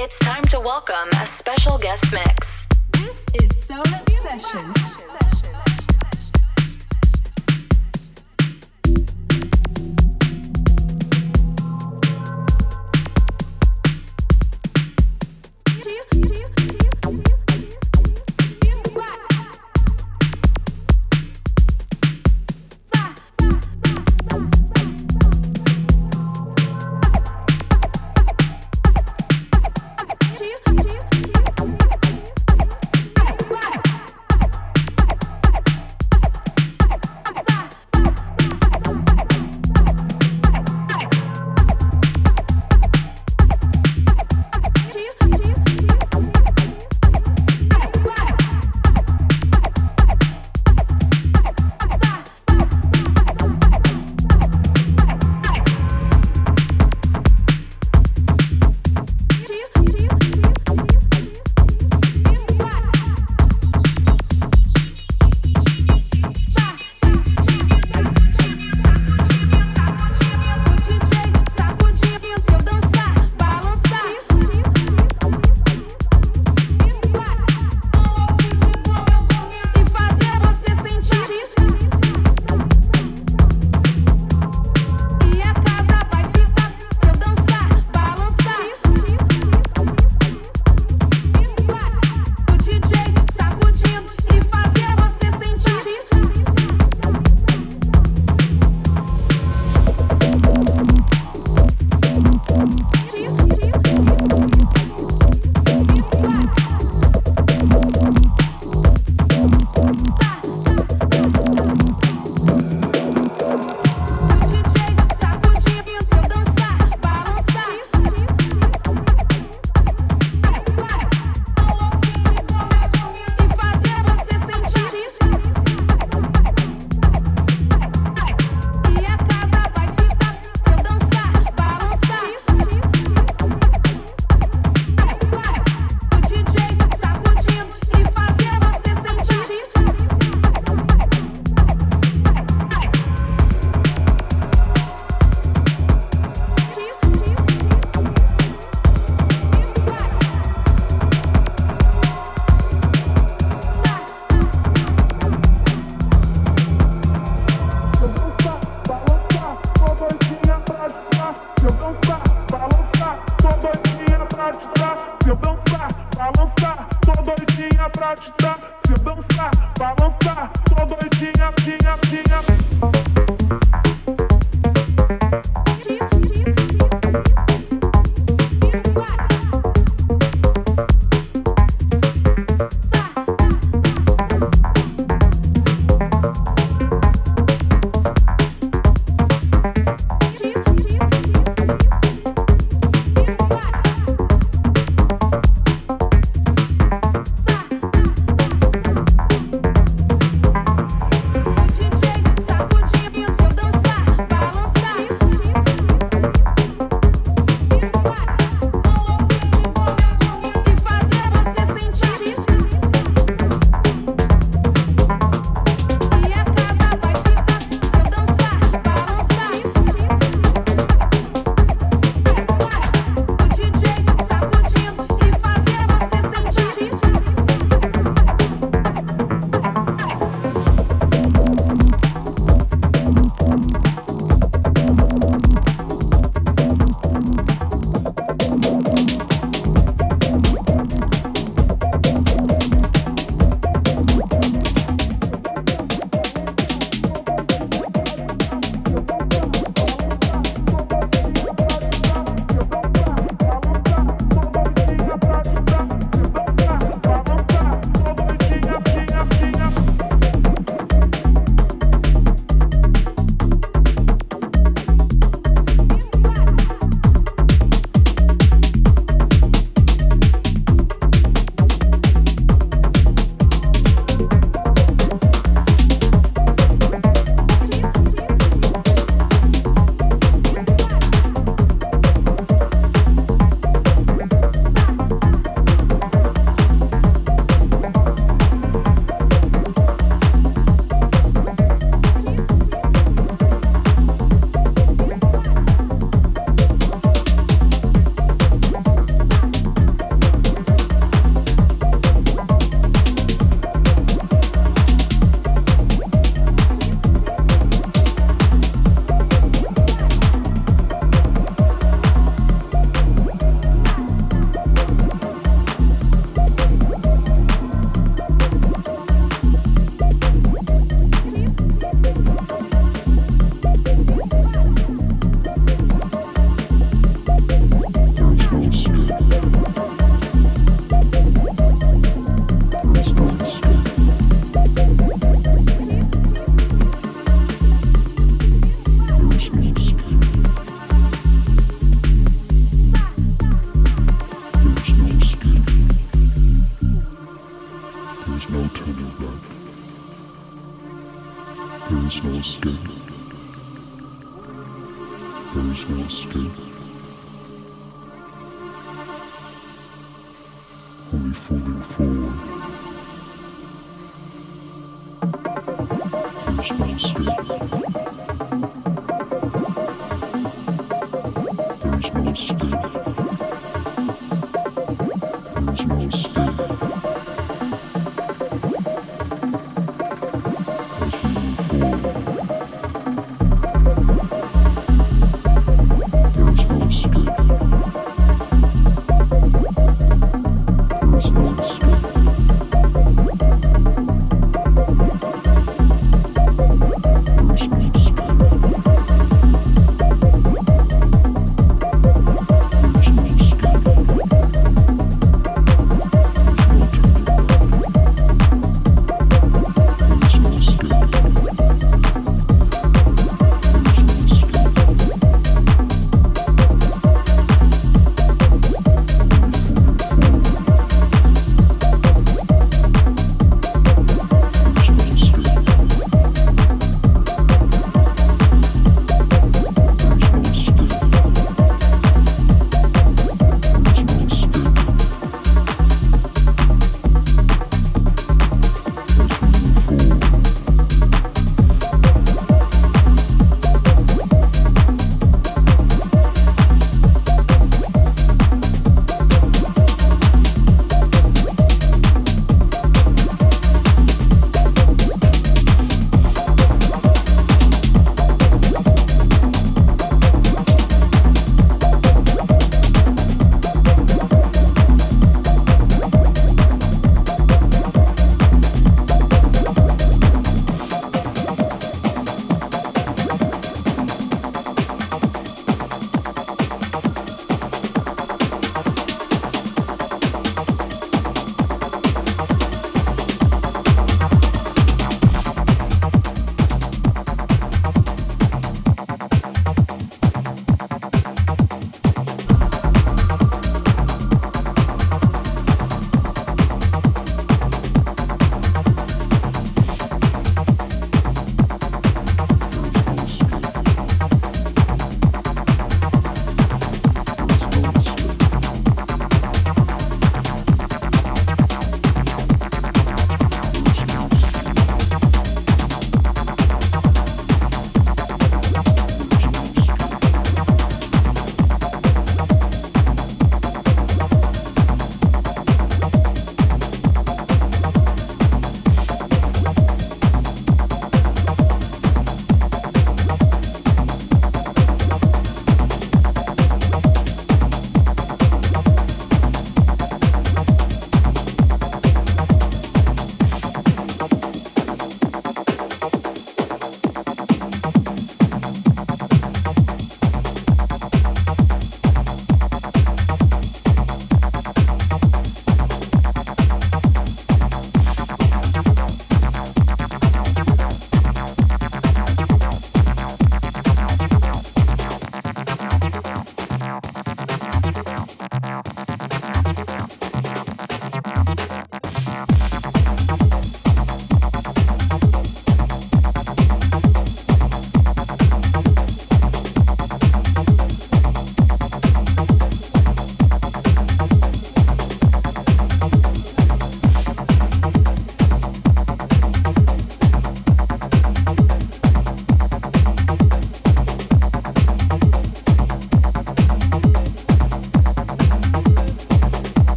It's time to welcome a special guest mix. This is Solent Sessions.